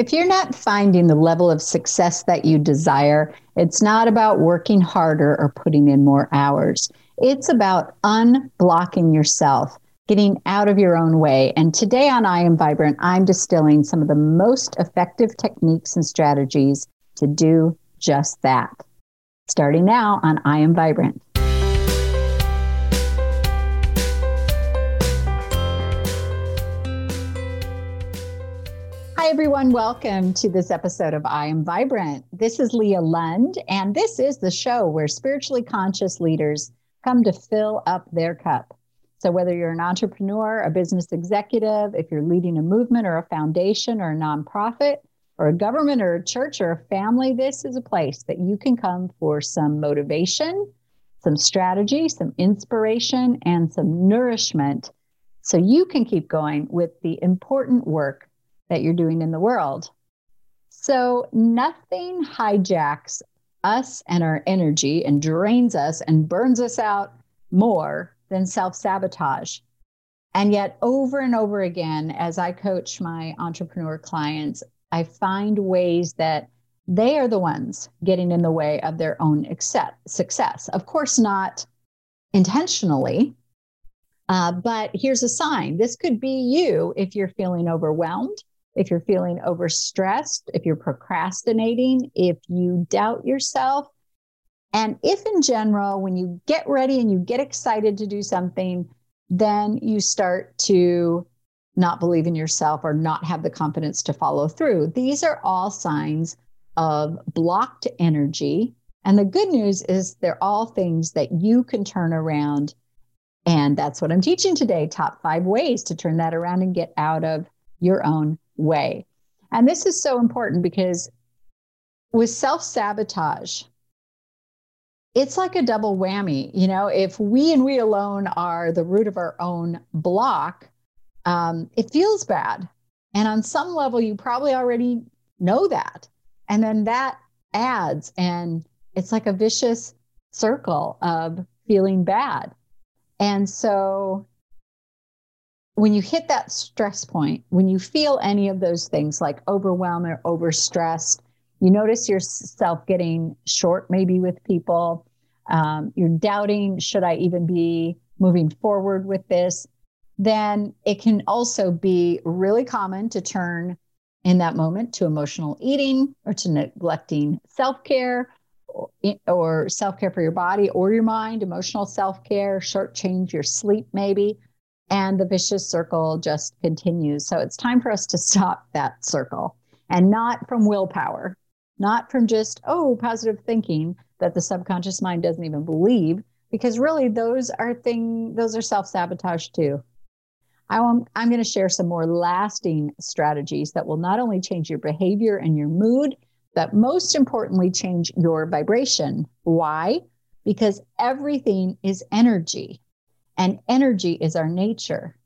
If you're not finding the level of success that you desire, it's not about working harder or putting in more hours. It's about unblocking yourself, getting out of your own way. And today on I Am Vibrant, I'm distilling some of the most effective techniques and strategies to do just that. Starting now on I Am Vibrant. Everyone. Welcome to this episode of I Am Vibrant. This is Leah Lund, and this is the show where spiritually conscious leaders come to fill up their cup. So, whether you're an entrepreneur, a business executive, if you're leading a movement or a foundation or a nonprofit, or a government or a church or a family, this is a place that you can come for some motivation, some strategy, some inspiration, and some nourishment so you can keep going with the important work that you're doing in the world. So nothing hijacks us and our energy and drains us and burns us out more than self sabotage. And yet, over and over again, as I coach my entrepreneur clients, I find ways that they are the ones getting in the way of their own success. Of course, not intentionally, uh, but here's a sign this could be you if you're feeling overwhelmed, if you're feeling overstressed, if you're procrastinating, if you doubt yourself. And if in general, when you get ready and you get excited to do something, then you start to not believe in yourself or not have the confidence to follow through. These are all signs of blocked energy. And the good news is they're all things that you can turn around. And that's what I'm teaching today top five ways to turn that around and get out of your own way. And this is so important because with self sabotage, it's like a double whammy. You know, if we and we alone are the root of our own block, um, it feels bad. And on some level, you probably already know that. And then that adds, and it's like a vicious circle of feeling bad. And so when you hit that stress point, when you feel any of those things like overwhelmed or overstressed, you notice yourself getting short, maybe with people. Um, you're doubting, should I even be moving forward with this? Then it can also be really common to turn in that moment to emotional eating or to neglecting self care or, or self care for your body or your mind, emotional self care, shortchange your sleep, maybe and the vicious circle just continues. So it's time for us to stop that circle and not from willpower, not from just, oh, positive thinking that the subconscious mind doesn't even believe, because really those are thing those are self-sabotage too. I am, I'm going to share some more lasting strategies that will not only change your behavior and your mood, but most importantly, change your vibration. Why? Because everything is energy and energy is our nature.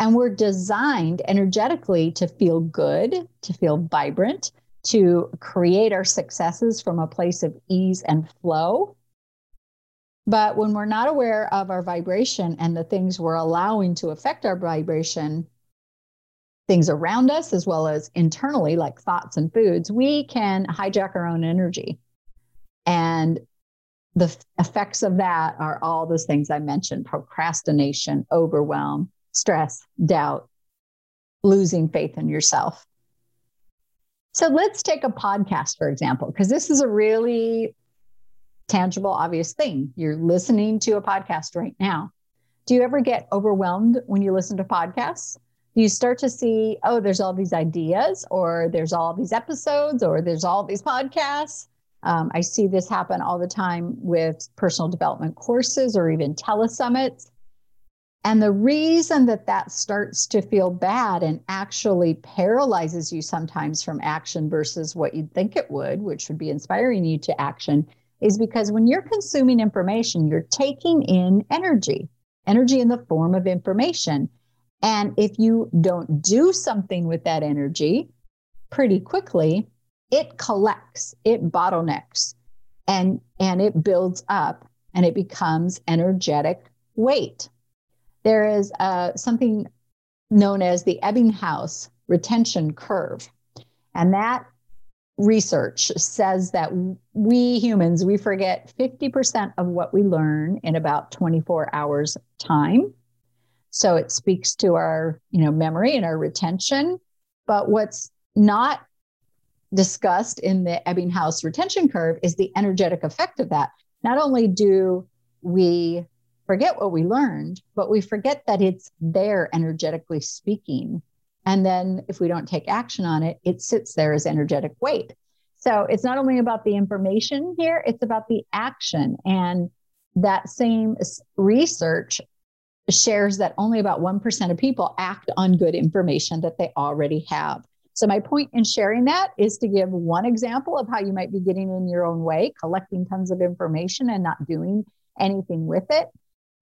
And we're designed energetically to feel good, to feel vibrant, to create our successes from a place of ease and flow. But when we're not aware of our vibration and the things we're allowing to affect our vibration, things around us as well as internally, like thoughts and foods, we can hijack our own energy. And the effects of that are all those things I mentioned procrastination, overwhelm, stress, doubt, losing faith in yourself. So let's take a podcast, for example, because this is a really tangible, obvious thing. You're listening to a podcast right now. Do you ever get overwhelmed when you listen to podcasts? Do you start to see, oh, there's all these ideas, or there's all these episodes, or there's all these podcasts? Um, I see this happen all the time with personal development courses or even telesummits. And the reason that that starts to feel bad and actually paralyzes you sometimes from action versus what you'd think it would, which would be inspiring you to action, is because when you're consuming information, you're taking in energy, energy in the form of information. And if you don't do something with that energy pretty quickly, it collects, it bottlenecks, and and it builds up and it becomes energetic weight. There is uh, something known as the Ebbinghaus retention curve. And that research says that we humans we forget 50% of what we learn in about 24 hours time so it speaks to our you know memory and our retention but what's not discussed in the ebbinghaus retention curve is the energetic effect of that not only do we forget what we learned but we forget that it's there energetically speaking and then if we don't take action on it, it sits there as energetic weight. So it's not only about the information here, it's about the action. And that same research shares that only about 1% of people act on good information that they already have. So, my point in sharing that is to give one example of how you might be getting in your own way, collecting tons of information and not doing anything with it.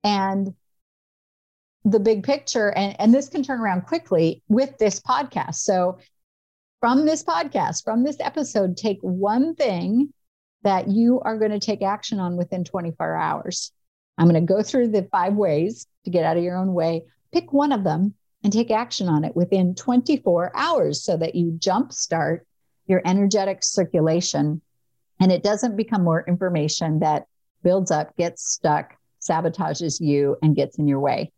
And the big picture and, and this can turn around quickly with this podcast. So from this podcast from this episode take one thing that you are going to take action on within 24 hours. I'm going to go through the five ways to get out of your own way. Pick one of them and take action on it within 24 hours so that you jumpstart your energetic circulation and it doesn't become more information that builds up gets stuck sabotages you and gets in your way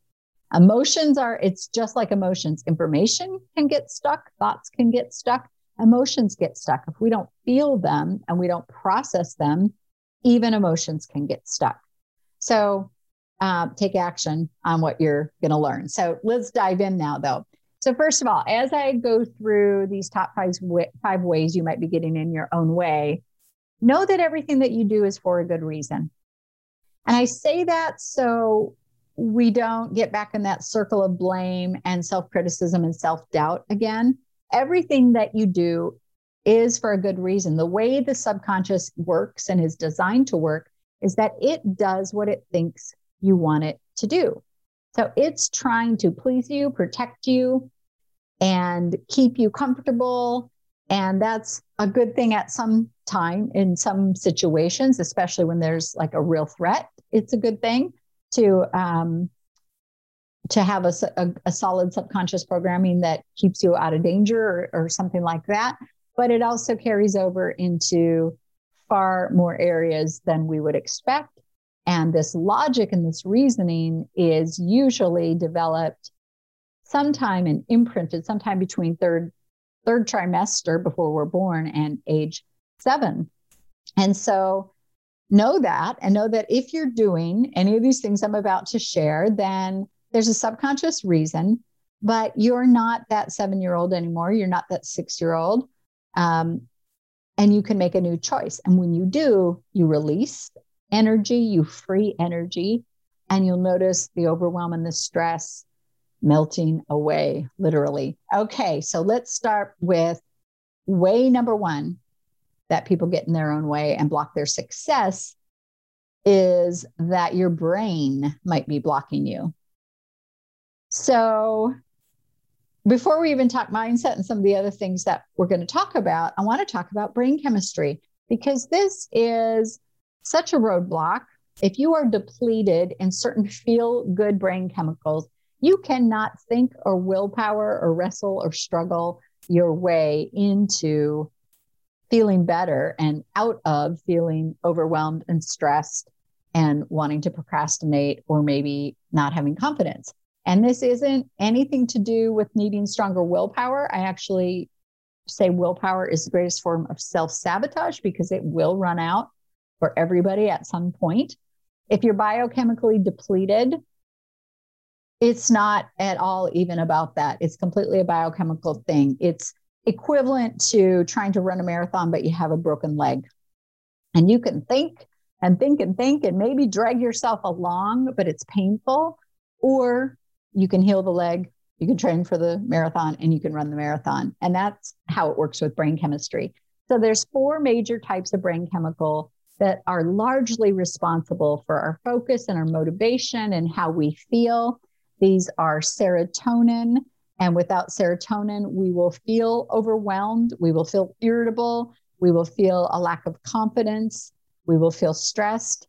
Emotions are, it's just like emotions. Information can get stuck, thoughts can get stuck, emotions get stuck. If we don't feel them and we don't process them, even emotions can get stuck. So uh, take action on what you're going to learn. So let's dive in now, though. So, first of all, as I go through these top five, five ways you might be getting in your own way, know that everything that you do is for a good reason. And I say that so we don't get back in that circle of blame and self criticism and self doubt again. Everything that you do is for a good reason. The way the subconscious works and is designed to work is that it does what it thinks you want it to do. So it's trying to please you, protect you, and keep you comfortable. And that's a good thing at some time in some situations, especially when there's like a real threat. It's a good thing to um, to have a, a, a, solid subconscious programming that keeps you out of danger or, or something like that. But it also carries over into far more areas than we would expect. And this logic and this reasoning is usually developed sometime and imprinted sometime between third third trimester before we're born and age seven. And so know that and know that if you're doing any of these things I'm about to share, then there's a subconscious reason, but you're not that seven year old anymore. You're not that six year old. Um, and you can make a new choice. And when you do, you release energy, you free energy, and you'll notice the overwhelm and the stress melting away, literally. Okay, so let's start with way number one that people get in their own way and block their success is that your brain might be blocking you. So, before we even talk mindset and some of the other things that we're going to talk about, I want to talk about brain chemistry because this is such a roadblock. If you are depleted in certain feel good brain chemicals, you cannot think or willpower or wrestle or struggle your way into feeling better and out of feeling overwhelmed and stressed and wanting to procrastinate or maybe not having confidence. And this isn't anything to do with needing stronger willpower. I actually say willpower is the greatest form of self sabotage because it will run out for everybody at some point. If you're biochemically depleted, it's not at all even about that. It's completely a biochemical thing. It's equivalent to trying to run a marathon, but you have a broken leg. And you can think and think and think and maybe drag yourself along, but it's painful. Or you can heal the leg, you can train for the marathon, and you can run the marathon. And that's how it works with brain chemistry. So there's four major types of brain chemical that are largely responsible for our focus and our motivation and how we feel. These are serotonin, and without serotonin, we will feel overwhelmed, we will feel irritable, we will feel a lack of confidence, we will feel stressed.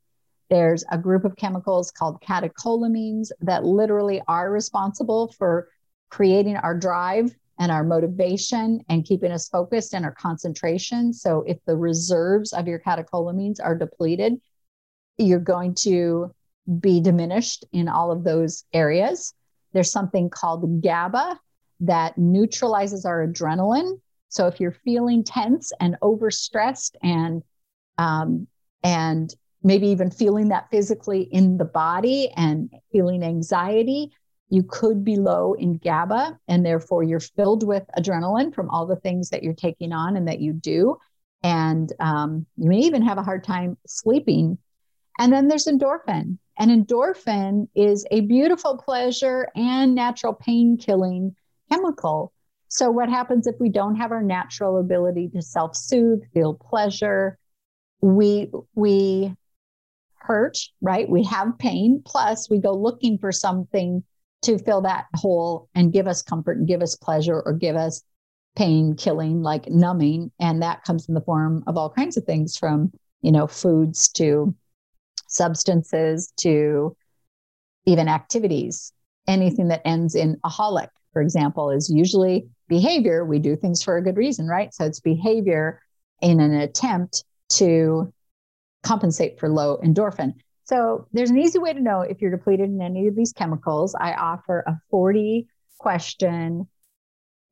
There's a group of chemicals called catecholamines that literally are responsible for creating our drive and our motivation and keeping us focused and our concentration. So if the reserves of your catecholamines are depleted, you're going to be diminished in all of those areas. There's something called GABA that neutralizes our adrenaline. So if you're feeling tense and overstressed and um, and maybe even feeling that physically in the body and feeling anxiety, you could be low in GABA, and therefore you're filled with adrenaline from all the things that you're taking on and that you do. And um, you may even have a hard time sleeping. And then there's endorphin. And endorphin is a beautiful pleasure and natural pain killing chemical. So, what happens if we don't have our natural ability to self soothe, feel pleasure? We, we hurt, right? We have pain. Plus, we go looking for something to fill that hole and give us comfort and give us pleasure or give us pain killing like numbing. And that comes in the form of all kinds of things from you know foods to substances to even activities. Anything that ends in aholic for example is usually behavior. We do things for a good reason right? So it's behavior in an attempt to compensate for low endorphin so there's an easy way to know if you're depleted in any of these chemicals. I offer a 40 question,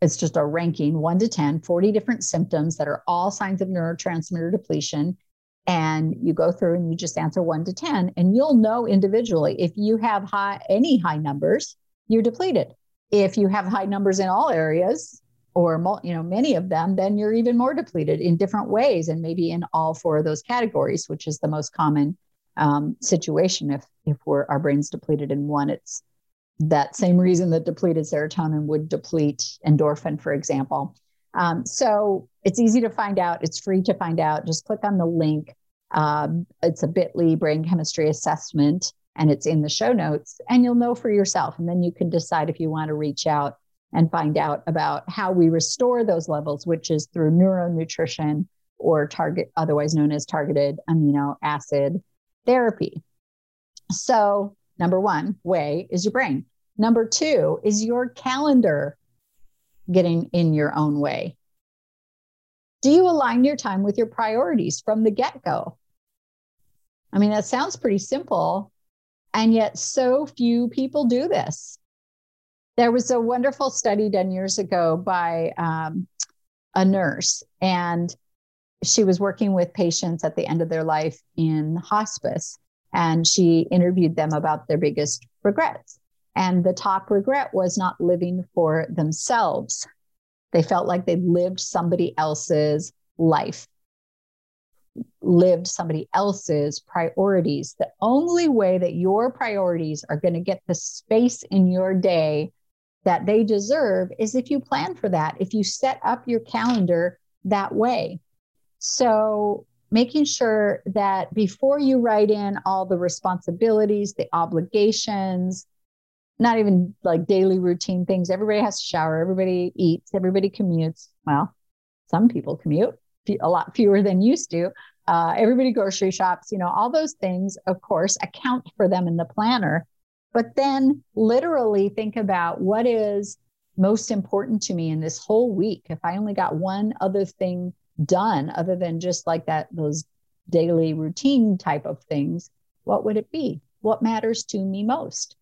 it's just a ranking one to 10, 40 different symptoms that are all signs of neurotransmitter depletion. And you go through and you just answer one to 10, and you'll know individually if you have high any high numbers, you're depleted. If you have high numbers in all areas, or you know many of them then you're even more depleted in different ways and maybe in all four of those categories which is the most common um, situation. If if we're our brains depleted in one, it's that same reason that depleted serotonin would deplete endorphin, for example. Um, so it's easy to find out. It's free to find out. Just click on the link. Um, it's a Bitly brain chemistry assessment, and it's in the show notes, and you'll know for yourself. And then you can decide if you want to reach out and find out about how we restore those levels, which is through neuronutrition or target, otherwise known as targeted amino acid therapy. So, number one way is your brain. Number two is your calendar getting in your own way. Do you align your time with your priorities from the get go? I mean, that sounds pretty simple, and yet so few people do this. There was a wonderful study done years ago by um, a nurse, and she was working with patients at the end of their life in hospice and she interviewed them about their biggest regrets. And the top regret was not living for themselves. They felt like they lived somebody else's life, lived somebody else's priorities. The only way that your priorities are going to get the space in your day that they deserve is if you plan for that, if you set up your calendar that way. So, making sure that before you write in all the responsibilities, the obligations, not even like daily routine things, everybody has to shower, everybody eats, everybody commutes. Well, some people commute a lot fewer than used to. Uh, everybody grocery shops, you know, all those things, of course, account for them in the planner. But then literally think about what is most important to me in this whole week. If I only got one other thing done other than just like that those daily routine type of things what would it be? What matters to me most?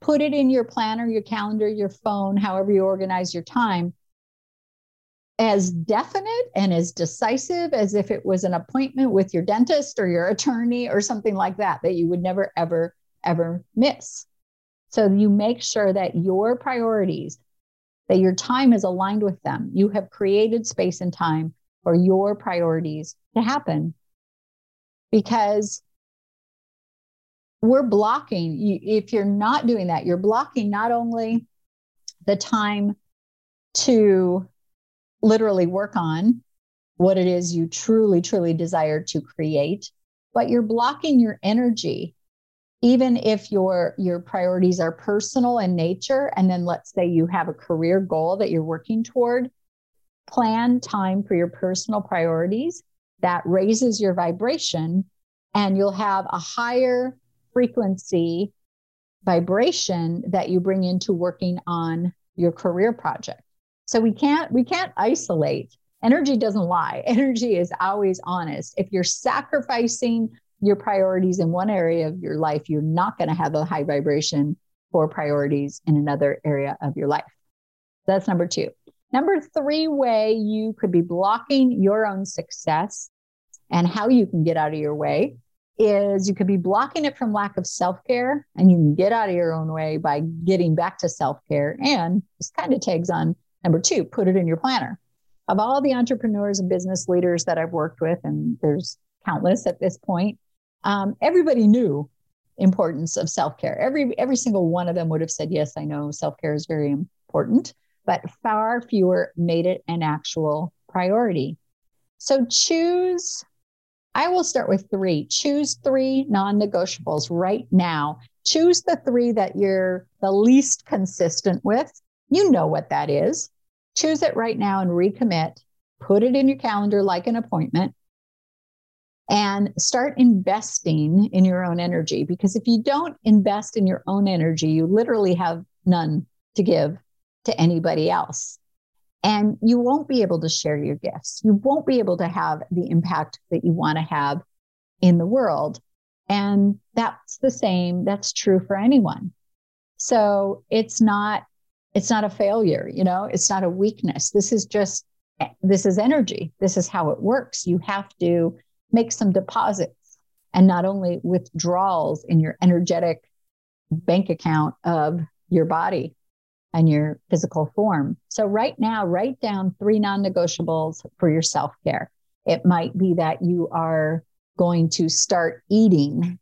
Put it in your planner your calendar your phone however you organize your time. As definite and as decisive as if it was an appointment with your dentist or your attorney or something like that that you would never ever ever miss. So you make sure that your priorities that your time is aligned with them. You have created space and time for your priorities to happen. Because we're blocking if you're not doing that you're blocking not only the time to literally work on what it is you truly truly desire to create but you're blocking your energy even if your your priorities are personal in nature. And then let's say you have a career goal that you're working toward plan time for your personal priorities that raises your vibration and you'll have a higher frequency vibration that you bring into working on your career project. So we can't we can't isolate. Energy doesn't lie. Energy is always honest. If you're sacrificing your priorities in one area of your life, you're not going to have a high vibration for priorities in another area of your life. That's number two. Number three way you could be blocking your own success and how you can get out of your way is you could be blocking it from lack of self care, and you can get out of your own way by getting back to self care. And this kind of tags on number two put it in your planner. Of all the entrepreneurs and business leaders that I've worked with, and there's countless at this point, um, everybody knew importance of self care. Every every single one of them would have said, "Yes, I know self care is very important," but far fewer made it an actual priority. So choose I will start with three. Choose three non negotiables right now. Choose the three that you're the least consistent with. You know what that is. Choose it right now and recommit. Put it in your calendar like an appointment and start investing in your own energy. Because if you don't invest in your own energy, you literally have none to give to anybody else and you won't be able to share your gifts. You won't be able to have the impact that you want to have in the world. And that's the same, that's true for anyone. So it's not it's not a failure, you know, it's not a weakness. This is just this is energy. This is how it works. You have to make some deposits and not only withdrawals in your energetic bank account of your body and your physical form. So, right now, write down three non negotiables for your self care. It might be that you are going to start eating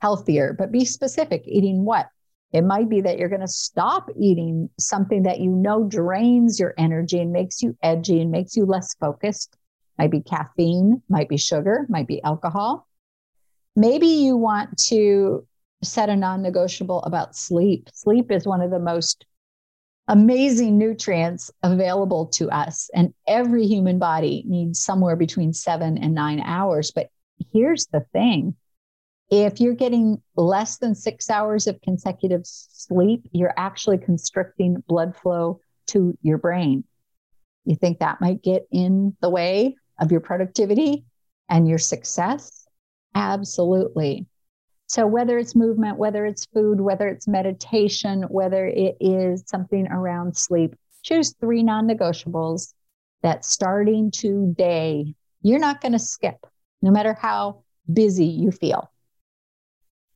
healthier, but be specific eating what? It might be that you're going to stop eating something that you know drains your energy and makes you edgy and makes you less focused. Might be caffeine, might be sugar, might be alcohol. Maybe you want to set a non negotiable about sleep. Sleep is one of the most amazing nutrients available to us. And every human body needs somewhere between seven and nine hours. But here's the thing if you're getting less than six hours of consecutive sleep, you're actually constricting blood flow to your brain. You think that might get in the way of your productivity and your success? Absolutely. So, whether it's movement, whether it's food, whether it's meditation, whether it is something around sleep, choose three non negotiables that starting today, you're not going to skip, no matter how busy you feel.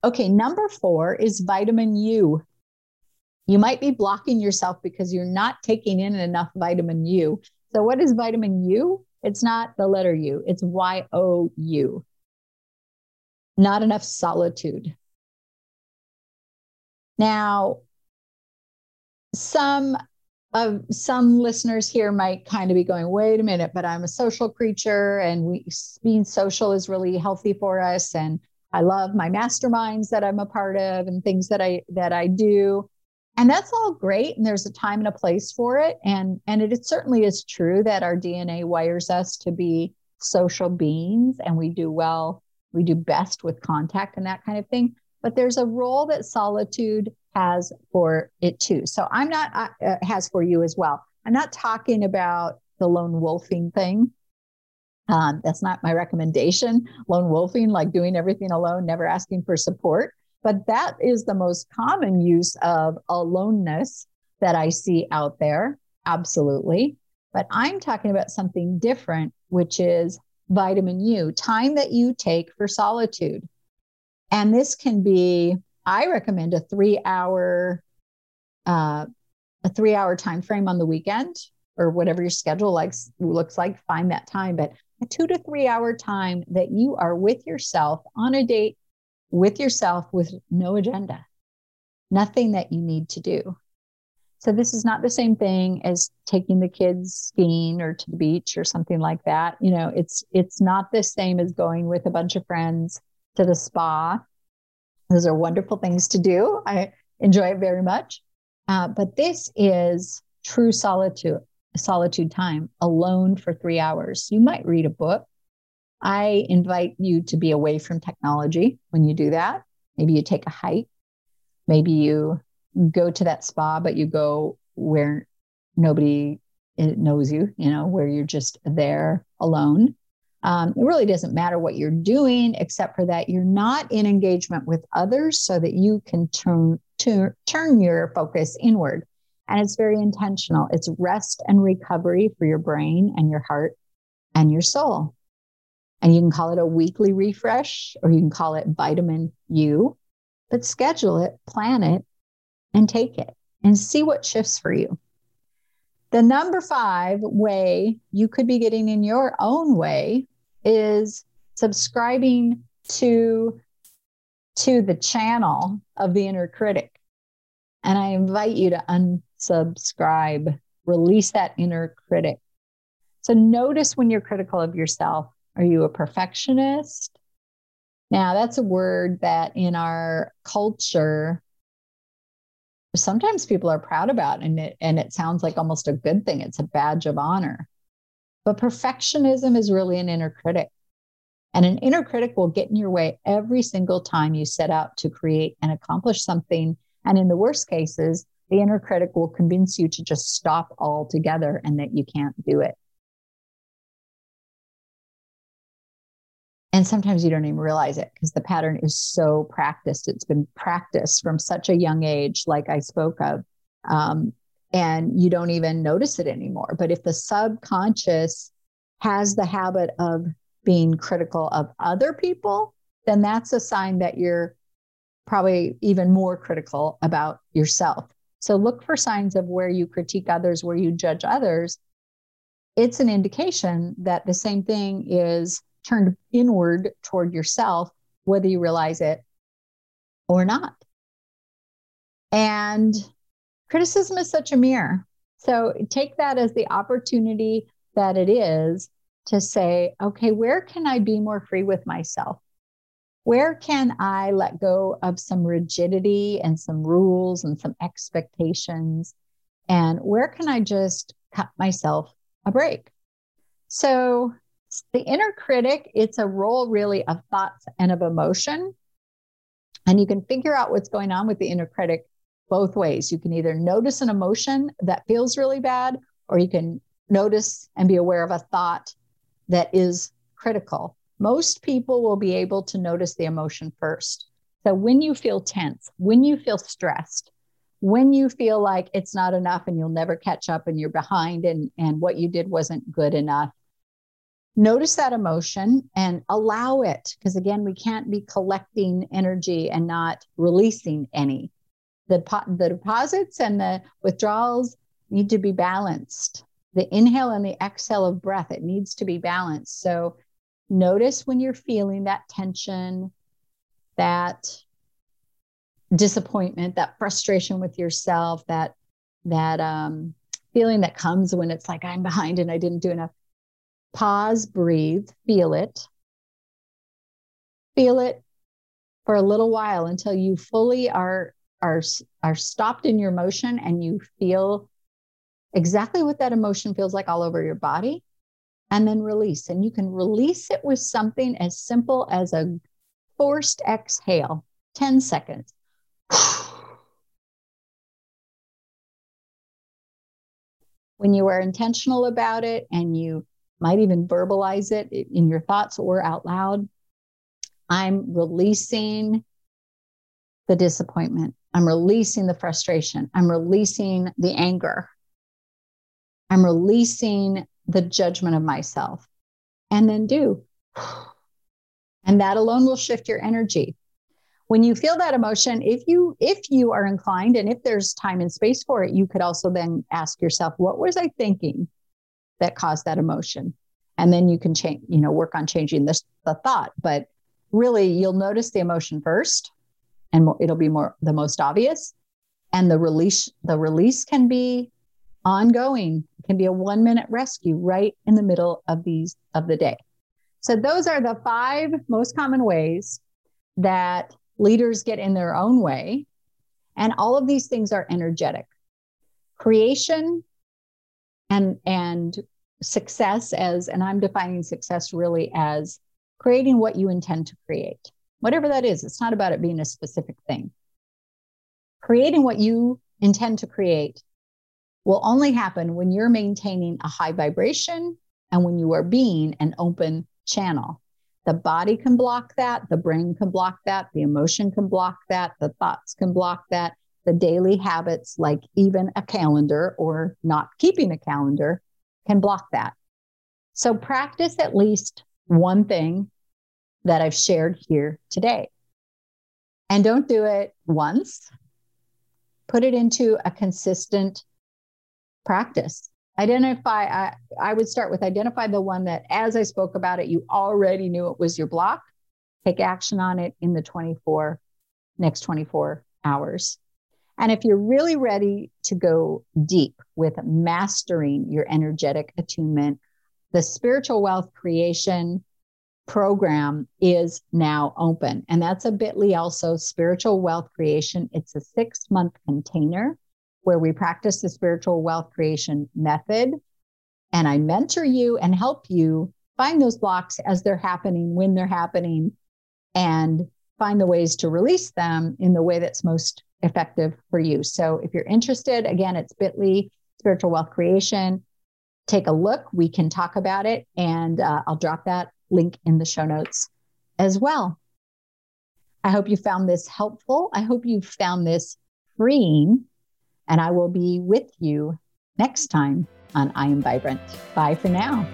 Okay, number four is vitamin U. You might be blocking yourself because you're not taking in enough vitamin U. So, what is vitamin U? It's not the letter U, it's Y O U not enough solitude. Now, some of some listeners here might kind of be going, wait a minute, but I'm a social creature and we, being social is really healthy for us. And I love my masterminds that I'm a part of and things that I that I do. And that's all great. And there's a time and a place for it. And and it, it certainly is true that our DNA wires us to be social beings and we do well we do best with contact and that kind of thing. But there's a role that solitude has for it too. So I'm not uh, uh, has for you as well. I'm not talking about the lone wolfing thing. Um, that's not my recommendation. Lone wolfing, like doing everything alone, never asking for support. But that is the most common use of aloneness that I see out there. Absolutely. But I'm talking about something different, which is vitamin U, time that you take for solitude. And this can be, I recommend a three hour, uh, a three hour time frame on the weekend or whatever your schedule likes looks like. Find that time, but a two to three hour time that you are with yourself on a date with yourself with no agenda, nothing that you need to do. So this is not the same thing as taking the kids skiing or to the beach or something like that. You know, it's it's not the same as going with a bunch of friends to the spa. Those are wonderful things to do. I enjoy it very much. Uh, but this is true solitude, solitude time alone for three hours. You might read a book. I invite you to be away from technology when you do that. Maybe you take a hike. Maybe you go to that spa, but you go where nobody knows you, you know, where you're just there alone. Um, it really doesn't matter what you're doing, except for that you're not in engagement with others so that you can turn, to, turn your focus inward. And it's very intentional. It's rest and recovery for your brain and your heart and your soul. And you can call it a weekly refresh or you can call it vitamin U, but schedule it, plan it, and take it and see what shifts for you. The number five way you could be getting in your own way is subscribing to to the channel of the inner critic. And I invite you to unsubscribe, release that inner critic. So notice when you're critical of yourself. Are you a perfectionist? Now, that's a word that in our culture sometimes people are proud about and it and it sounds like almost a good thing. It's a badge of honor. But perfectionism is really an inner critic. And an inner critic will get in your way every single time you set out to create and accomplish something. And in the worst cases the inner critic will convince you to just stop altogether and that you can't do it And sometimes you don't even realize it because the pattern is so practiced. It's been practiced from such a young age, like I spoke of. Um, and you don't even notice it anymore. But if the subconscious has the habit of being critical of other people, then that's a sign that you're probably even more critical about yourself. So look for signs of where you critique others, where you judge others. It's an indication that the same thing is turned inward toward yourself, whether you realize it or not. And criticism is such a mirror. So take that as the opportunity that it is to say, okay, where can I be more free with myself? Where can I let go of some rigidity and some rules and some expectations? And where can I just cut myself a break? So the inner critic, it's a role really of thoughts and of emotion. And you can figure out what's going on with the inner critic both ways. You can either notice an emotion that feels really bad, or you can notice and be aware of a thought that is critical. Most people will be able to notice the emotion first. So when you feel tense, when you feel stressed, when you feel like it's not enough and you'll never catch up and you're behind and, and what you did wasn't good enough, notice that emotion and allow it because again we can't be collecting energy and not releasing any. The, the deposits and the withdrawals need to be balanced. The inhale and the exhale of breath it needs to be balanced. So notice when you're feeling that tension that disappointment that frustration with yourself that that um, feeling that comes when it's like i'm behind and i didn't do enough pause, breathe, feel it. Feel it for a little while until you fully are are are stopped in your motion and you feel exactly what that emotion feels like all over your body and then release and you can release it with something as simple as a forced exhale 10 seconds when you are intentional about it and you might even verbalize it in your thoughts or out loud. I'm releasing the disappointment. I'm releasing the frustration. I'm releasing the anger. I'm releasing the judgment of myself. And then do. And that alone will shift your energy. When you feel that emotion, if you if you are inclined and if there's time and space for it, you could also then ask yourself, what was I thinking? That caused that emotion. And then you can change you know work on changing this the thought. But really you'll notice the emotion first and it'll be more the most obvious. And the release the release can be ongoing. It can be a one minute rescue right in the middle of these of the day. So those are the five most common ways that leaders get in their own way. And all of these things are energetic. Creation and and success as, and I'm defining success really as creating what you intend to create, whatever that is. It's not about it being a specific thing. Creating what you intend to create will only happen when you're maintaining a high vibration and when you are being an open channel. The body can block that, the brain can block that, the emotion can block that, the thoughts can block that, the daily habits, like even a calendar or not keeping a calendar, can block that. So practice at least one thing that I've shared here today. And don't do it once, put it into a consistent practice. Identify, I, I would start with identify the one that as I spoke about it, you already knew it was your block. Take action on it in the 24, next 24 hours. And if you're really ready to go deep with mastering your energetic attunement, the spiritual wealth creation program is now open. And that's a bit.ly also spiritual wealth creation. It's a six month container where we practice the spiritual wealth creation method. And I mentor you and help you find those blocks as they're happening, when they're happening, and find the ways to release them in the way that's most effective for you. So if you're interested, again, it's bit.ly spiritual wealth creation. Take a look. We can talk about it. And uh, I'll drop that link in the show notes as well. I hope you found this helpful. I hope you found this freeing. And I will be with you next time on I Am Vibrant. Bye for now.